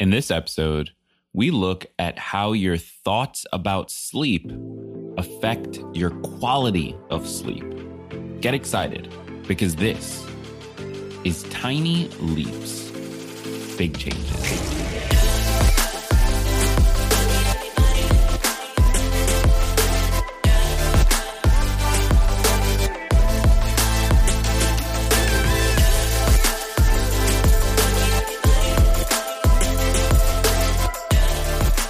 In this episode, we look at how your thoughts about sleep affect your quality of sleep. Get excited because this is Tiny Leaps, Big Changes.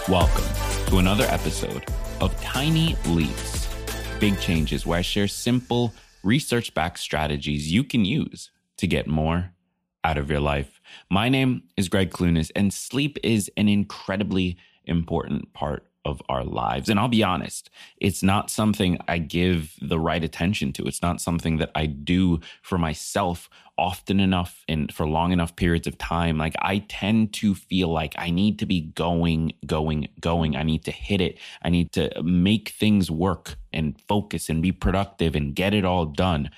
Welcome to another episode of Tiny Leaps, Big Changes, where I share simple, research backed strategies you can use to get more out of your life. My name is Gregg Clunis, and sleep is an incredibly important part of our lives. And I'll be honest, it's not something I give the right attention to. It's not something that I do for myself often enough and for long enough periods of time. Like I tend to feel like I need to be going, going, going. I need to hit it. I need to make things work and focus and be productive and get it all done.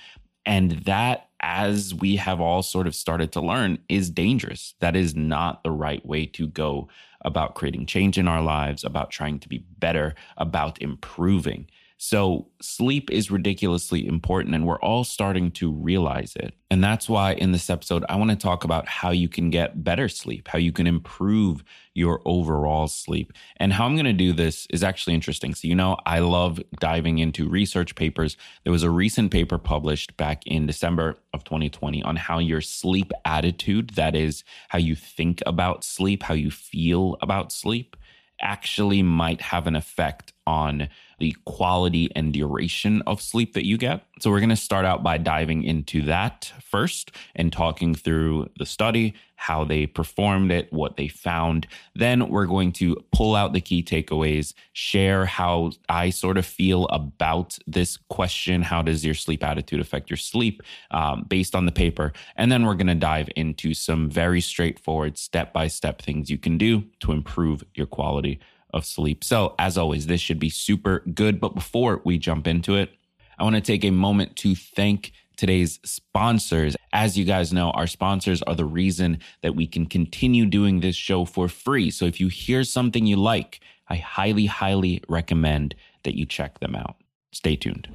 And that as we have all sort of started to learn, is dangerous. That is not the right way to go about creating change in our lives, about trying to be better, about improving. So, sleep is ridiculously important, and we're all starting to realize it. And that's why in this episode, I want to talk about how you can get better sleep, how you can improve your overall sleep. And how I'm going to do this is actually interesting. So, you know, I love diving into research papers. There was a recent paper published back in December of 2020 on how your sleep attitude, that is, how you think about sleep, how you feel about sleep, actually might have an effect on the quality and duration of sleep that you get. So, we're going to start out by diving into that first and talking through the study, how they performed it, what they found. Then, we're going to pull out the key takeaways, share how I sort of feel about this question How does your sleep attitude affect your sleep um, based on the paper? And then, we're going to dive into some very straightforward step by step things you can do to improve your quality of sleep. So, as always, this should be super good. But before we jump into it, I want to take a moment to thank today's sponsors. As you guys know, our sponsors are the reason that we can continue doing this show for free. So, if you hear something you like, I highly, highly recommend that you check them out. Stay tuned.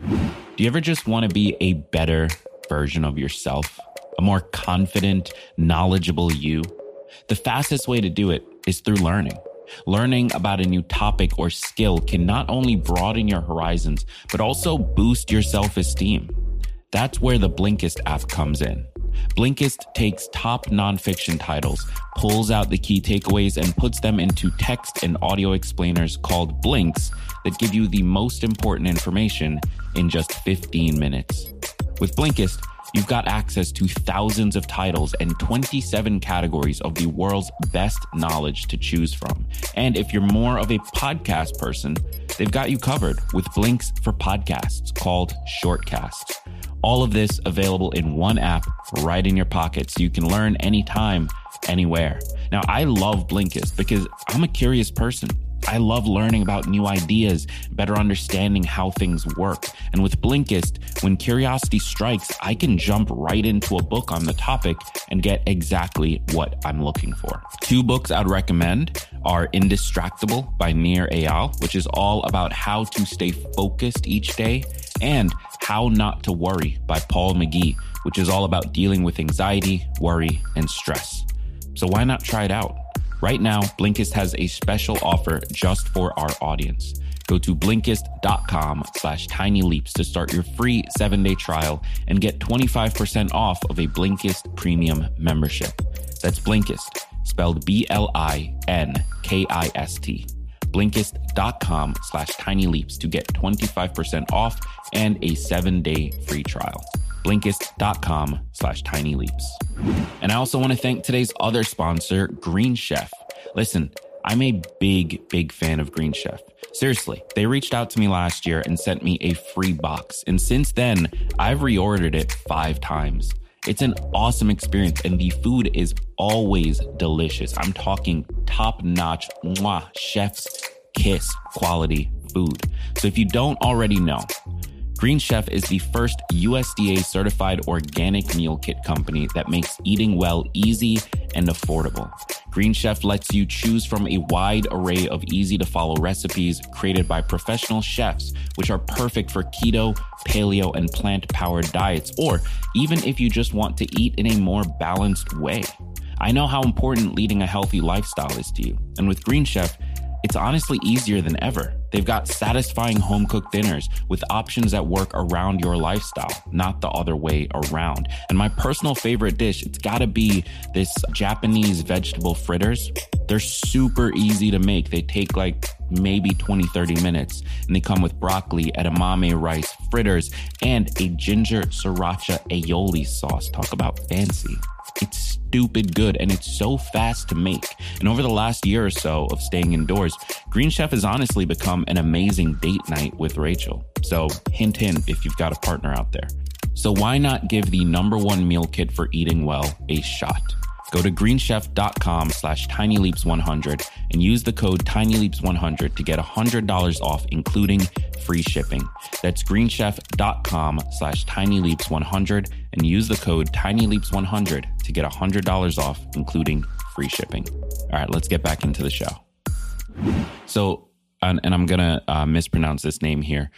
Do you ever just want to be a better version of yourself? A more confident, knowledgeable you? The fastest way to do it is through learning. Learning about a new topic or skill can not only broaden your horizons, but also boost your self esteem. That's where the Blinkist app comes in. Blinkist takes top nonfiction titles, pulls out the key takeaways, and puts them into text and audio explainers called Blinks that give you the most important information in just 15 minutes. With Blinkist, You've got access to thousands of titles and 27 categories of the world's best knowledge to choose from. And if you're more of a podcast person, they've got you covered with Blinks for podcasts called Shortcasts. All of this available in one app right in your pocket so you can learn anytime, anywhere. Now, I love Blinkist because I'm a curious person. I love learning about new ideas, better understanding how things work. And with Blinkist, when curiosity strikes, I can jump right into a book on the topic and get exactly what I'm looking for. Two books I'd recommend are Indistractable by Nir Eyal, which is all about how to stay focused each day, and How Not to Worry by Paul McGee, which is all about dealing with anxiety, worry, and stress. So why not try it out? Right now, Blinkist has a special offer just for our audience. Go to Blinkist.com slash tiny leaps to start your free seven day trial and get 25% off of a Blinkist premium membership. That's Blinkist, spelled B L I N K I S T. Blinkist.com slash tiny leaps to get 25% off and a seven day free trial. Blinkist.com slash tiny leaps. And I also want to thank today's other sponsor, Green Chef. Listen, I'm a big, big fan of Green Chef. Seriously, they reached out to me last year and sent me a free box. And since then, I've reordered it five times. It's an awesome experience, and the food is always delicious. I'm talking top notch, chef's kiss quality food. So if you don't already know, Green Chef is the first USDA certified organic meal kit company that makes eating well easy and affordable. Green Chef lets you choose from a wide array of easy to follow recipes created by professional chefs, which are perfect for keto, paleo, and plant powered diets, or even if you just want to eat in a more balanced way. I know how important leading a healthy lifestyle is to you, and with Green Chef, it's honestly easier than ever. They've got satisfying home cooked dinners with options that work around your lifestyle, not the other way around. And my personal favorite dish, it's gotta be this Japanese vegetable fritters. They're super easy to make. They take like maybe 20, 30 minutes. And they come with broccoli, edamame rice, fritters, and a ginger sriracha aioli sauce. Talk about fancy. It's stupid good and it's so fast to make. And over the last year or so of staying indoors, Green Chef has honestly become an amazing date night with Rachel. So, hint, hint if you've got a partner out there. So, why not give the number one meal kit for eating well a shot? Go to greenchef.com slash tinyleaps100 and use the code tinyleaps100 to get $100 off, including free shipping. That's greenchef.com slash tinyleaps100 and use the code tinyleaps100 to get $100 off, including free shipping. All right, let's get back into the show. So, and, and I'm going to uh, mispronounce this name here.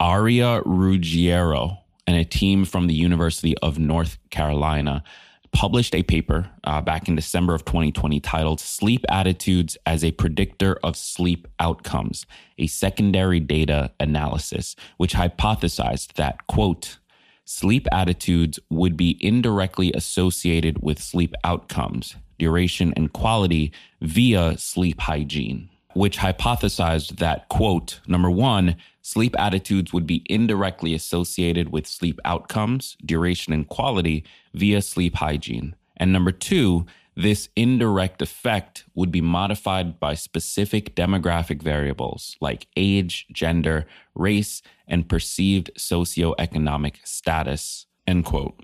Aria Ruggiero and a team from the University of North Carolina published a paper uh, back in December of 2020 titled Sleep Attitudes as a Predictor of Sleep Outcomes, a secondary data analysis, which hypothesized that, quote, sleep attitudes would be indirectly associated with sleep outcomes, duration, and quality via sleep hygiene, which hypothesized that, quote, number one, sleep attitudes would be indirectly associated with sleep outcomes, duration, and quality via sleep hygiene. And number two, this indirect effect would be modified by specific demographic variables like age, gender, race, and perceived socioeconomic status. End quote.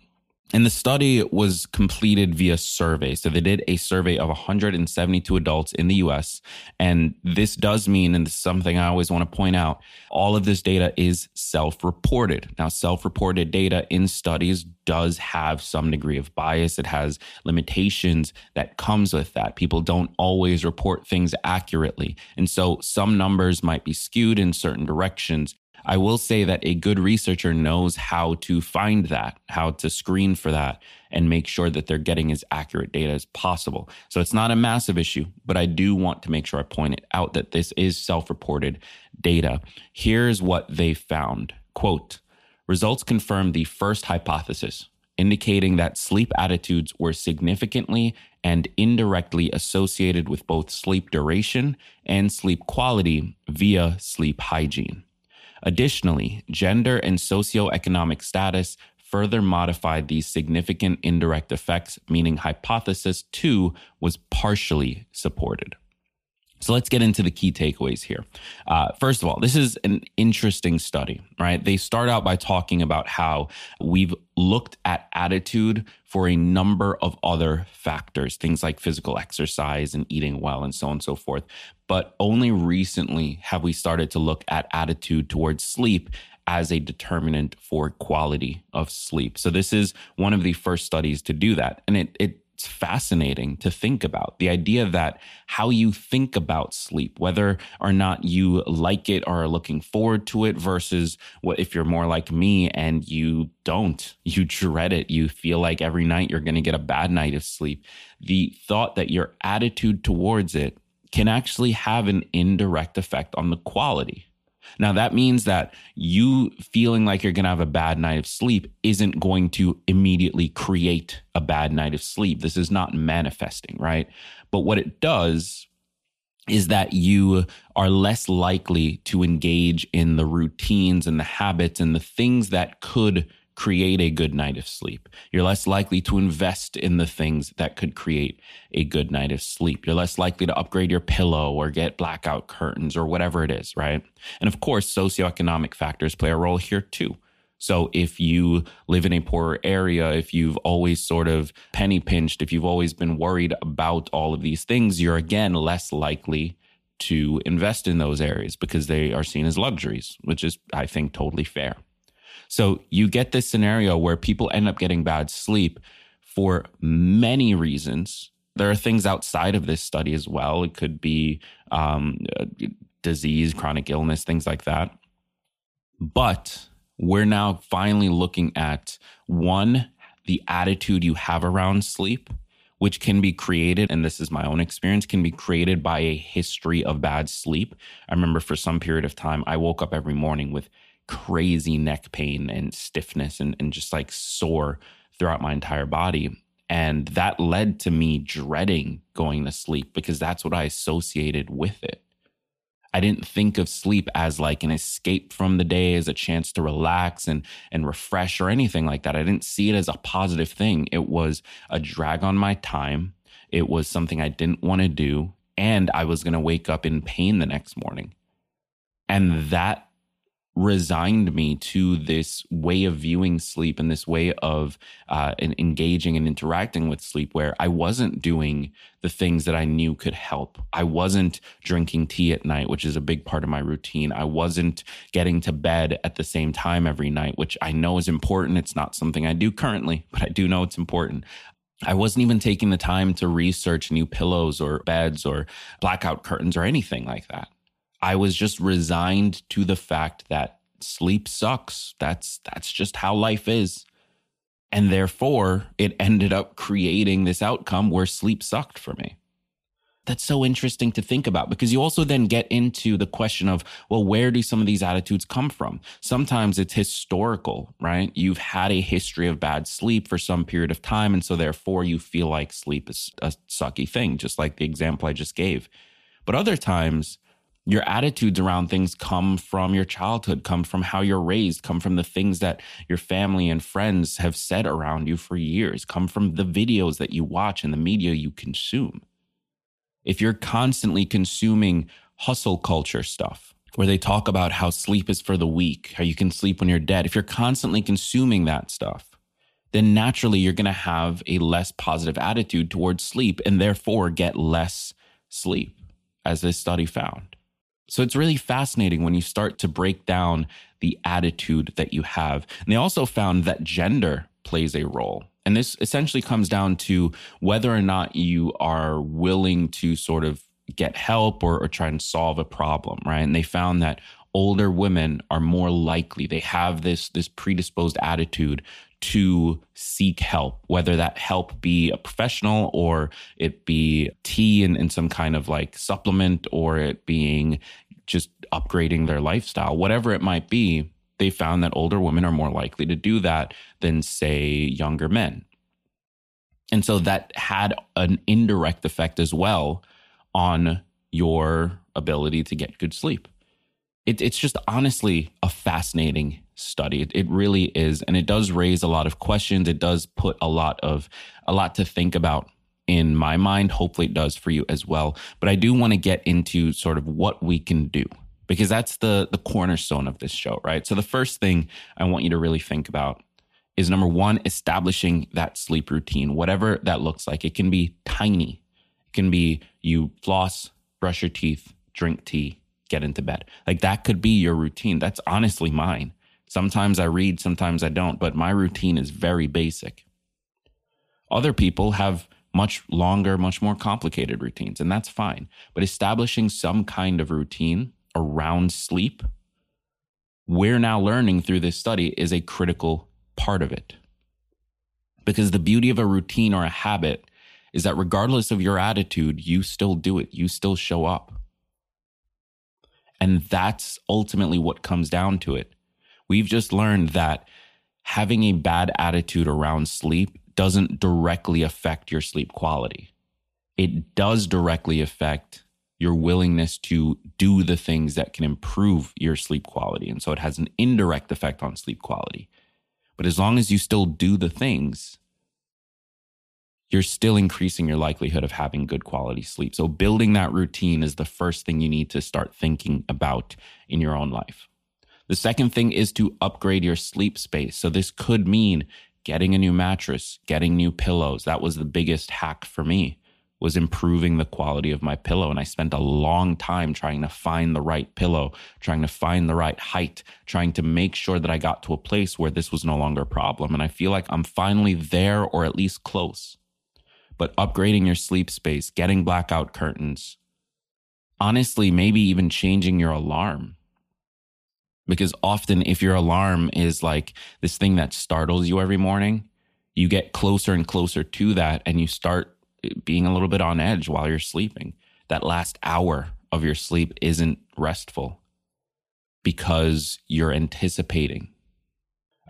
And the study was completed via survey. So they did a survey of 172 adults in the US. And this does mean, and this is something I always want to point out, all of this data is self reported. Now, self reported data in studies does have some degree of bias. It has limitations that comes with that. People don't always report things accurately. And so some numbers might be skewed in certain directions. I will say that a good researcher knows how to find that, how to screen for that, and make sure that they're getting as accurate data as possible. So it's not a massive issue, but I do want to make sure I point it out that this is self reported data. Here's what they found quote, results confirm the first hypothesis, indicating that sleep attitudes were significantly and indirectly associated with both sleep duration and sleep quality via sleep hygiene. Additionally, gender and socioeconomic status further modified these significant indirect effects, meaning hypothesis two was partially supported. So let's get into the key takeaways here. Uh, first of all, this is an interesting study, right? They start out by talking about how we've looked at attitude for a number of other factors, things like physical exercise and eating well and so on and so forth. But only recently have we started to look at attitude towards sleep as a determinant for quality of sleep. So this is one of the first studies to do that. And it, it it's fascinating to think about the idea that how you think about sleep, whether or not you like it or are looking forward to it, versus what if you're more like me and you don't, you dread it, you feel like every night you're going to get a bad night of sleep. The thought that your attitude towards it can actually have an indirect effect on the quality now, that means that you feeling like you're going to have a bad night of sleep isn't going to immediately create a bad night of sleep. This is not manifesting, right? But what it does is that you are less likely to engage in the routines and the habits and the things that could create a good night of sleep. You're less likely to invest in the things that could create a good night of sleep. You're less likely to upgrade your pillow or get blackout curtains or whatever it is, right? And of course, socioeconomic factors play a role here too. So if you live in a poorer area, if you've always sort of penny pinched, if you've always been worried about all of these things, you're again less likely to invest in those areas because they are seen as luxuries, which is, I think, totally fair. So you get this scenario where people end up getting bad sleep for many reasons. There are things outside of this study as well. It could be um, disease, chronic illness, things like that. But we're now finally looking at one, the attitude you have around sleep, which can be created, and this is my own experience, can be created by a history of bad sleep. I remember for some period of time, I woke up every morning with crazy neck pain and stiffness and, and just like sore throughout my entire body. And that led to me dreading going to sleep because that's what I associated with it. I didn't think of sleep as like an escape from the day, as a chance to relax and and refresh or anything like that. I didn't see it as a positive thing. It was a drag on my time. It was something I didn't want to do, and I was going to wake up in pain the next morning. And that resigned me to this way of viewing sleep and this way of uh, engaging and interacting with sleep where I wasn't doing the things that I knew could help. I wasn't drinking tea at night, which is a big part of my routine. I wasn't getting to bed at the same time every night, which I know is important. It's not something I do currently, but I do know it's important. I wasn't even taking the time to research new pillows or beds or blackout curtains or anything like that. I was just resigned to the fact that sleep sucks. That's that's just how life is. And therefore, it ended up creating this outcome where sleep sucked for me. That's so interesting to think about because you also then get into the question of, well, where do some of these attitudes come from? Sometimes it's historical, right? You've had a history of bad sleep for some period of time. And so therefore you feel like sleep is a sucky thing, just like the example I just gave. But other times your attitudes around things come from your childhood, come from how you're raised, come from the things that your family and friends have said around you for years, come from the videos that you watch and the media you consume. If you're constantly consuming hustle culture stuff, where they talk about how sleep is for the weak, how you can sleep when you're dead, if you're constantly consuming that stuff, then naturally you're going to have a less positive attitude towards sleep and therefore get less sleep, as this study found. So it's really fascinating when you start to break down the attitude that you have. And they also found that gender plays a role. And this essentially comes down to whether or not you are willing to sort of get help or, or try and solve a problem, right? And they found that older women are more likely they have this this predisposed attitude to seek help, whether that help be a professional or it be tea and, and some kind of like supplement or it being just upgrading their lifestyle, whatever it might be, they found that older women are more likely to do that than, say, younger men. And so that had an indirect effect as well on your ability to get good sleep. It, it's just honestly a fascinating study. It, it really is, and it does raise a lot of questions. It does put a lot of a lot to think about in my mind. Hopefully, it does for you as well. But I do want to get into sort of what we can do because that's the the cornerstone of this show, right? So the first thing I want you to really think about is number one, establishing that sleep routine, whatever that looks like. It can be tiny. It can be you floss, brush your teeth, drink tea, get into bed. Like that could be your routine. That's honestly mine. Sometimes I read, sometimes I don't, but my routine is very basic. Other people have much longer, much more complicated routines, and that's fine. But establishing some kind of routine around sleep, we're now learning through this study is a critical part of it. Because the beauty of a routine or a habit is that regardless of your attitude, you still do it, you still show up. And that's ultimately what comes down to it. We've just learned that having a bad attitude around sleep doesn't directly affect your sleep quality. It does directly affect your willingness to do the things that can improve your sleep quality. And so it has an indirect effect on sleep quality. But as long as you still do the things, you're still increasing your likelihood of having good quality sleep. So building that routine is the first thing you need to start thinking about in your own life. The second thing is to upgrade your sleep space. So this could mean getting a new mattress, getting new pillows. That was the biggest hack for me was improving the quality of my pillow. And I spent a long time trying to find the right pillow, trying to find the right height, trying to make sure that I got to a place where this was no longer a problem. And I feel like I'm finally there or at least close. But upgrading your sleep space, getting blackout curtains, honestly, maybe even changing your alarm. Because often, if your alarm is like this thing that startles you every morning, you get closer and closer to that and you start eh, being a little bit on edge while you're sleeping. That last hour of your sleep isn't restful because you're anticipating.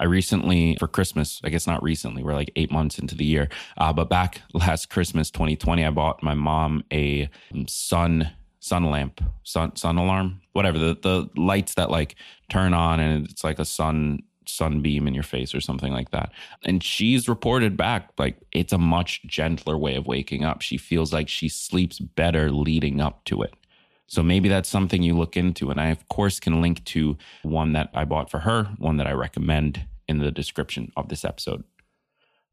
I recently, for Christmas, I guess not recently, we're like eight months into the year, uh, but back last Christmas, 2020, I bought my mom a sun sun lamp, sun sun alarm, whatever the the lights that like turn on and it's like a sun sunbeam in your face or something like that. And she's reported back like it's a much gentler way of waking up. She feels like she sleeps better leading up to it. So maybe that's something you look into. And I, of course, can link to one that I bought for her, one that I recommend in the description of this episode.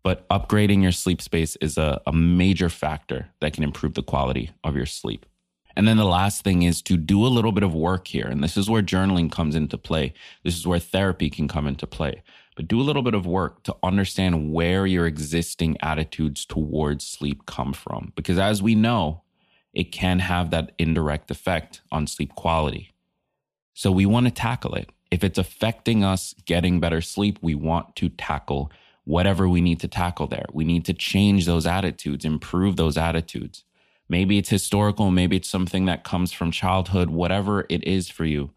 But upgrading your sleep space is a, a major factor that can improve the quality of your sleep. And then the last thing is to do a little bit of work here. And this is where journaling comes into play. This is where therapy can come into play. But do a little bit of work to understand where your existing attitudes towards sleep come from. Because as we know, it can have that indirect effect on sleep quality. So we want to tackle it. If it's affecting us getting better sleep, we want to tackle whatever we need to tackle there. We need to change those attitudes, improve those attitudes. Maybe it's historical, maybe it's something that comes from childhood, whatever it is for you.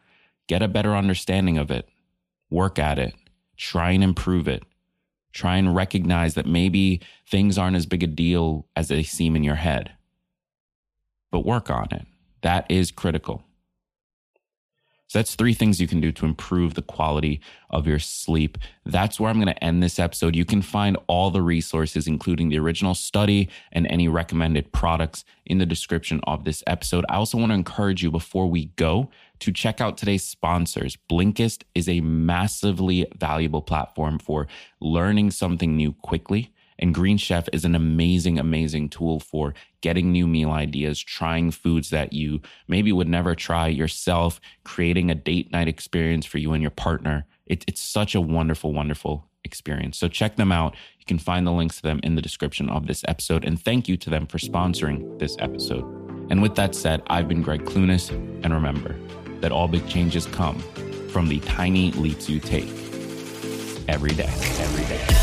Get a better understanding of it, work at it, try and improve it. Try and recognize that maybe things aren't as big a deal as they seem in your head, but work on it. That is critical. So that's three things you can do to improve the quality of your sleep. That's where I'm going to end this episode. You can find all the resources, including the original study and any recommended products in the description of this episode. I also want to encourage you before we go to check out today's sponsors. Blinkist is a massively valuable platform for learning something new quickly and Green Chef is an amazing, amazing tool for getting new meal ideas, trying foods that you maybe would never try yourself, creating a date night experience for you and your partner. It, it's such a wonderful, wonderful experience. So check them out. You can find the links to them in the description of this episode. And thank you to them for sponsoring this episode. And with that said, I've been Gregg Clunis. And remember that all big changes come from the tiny leaps you take every day, every day.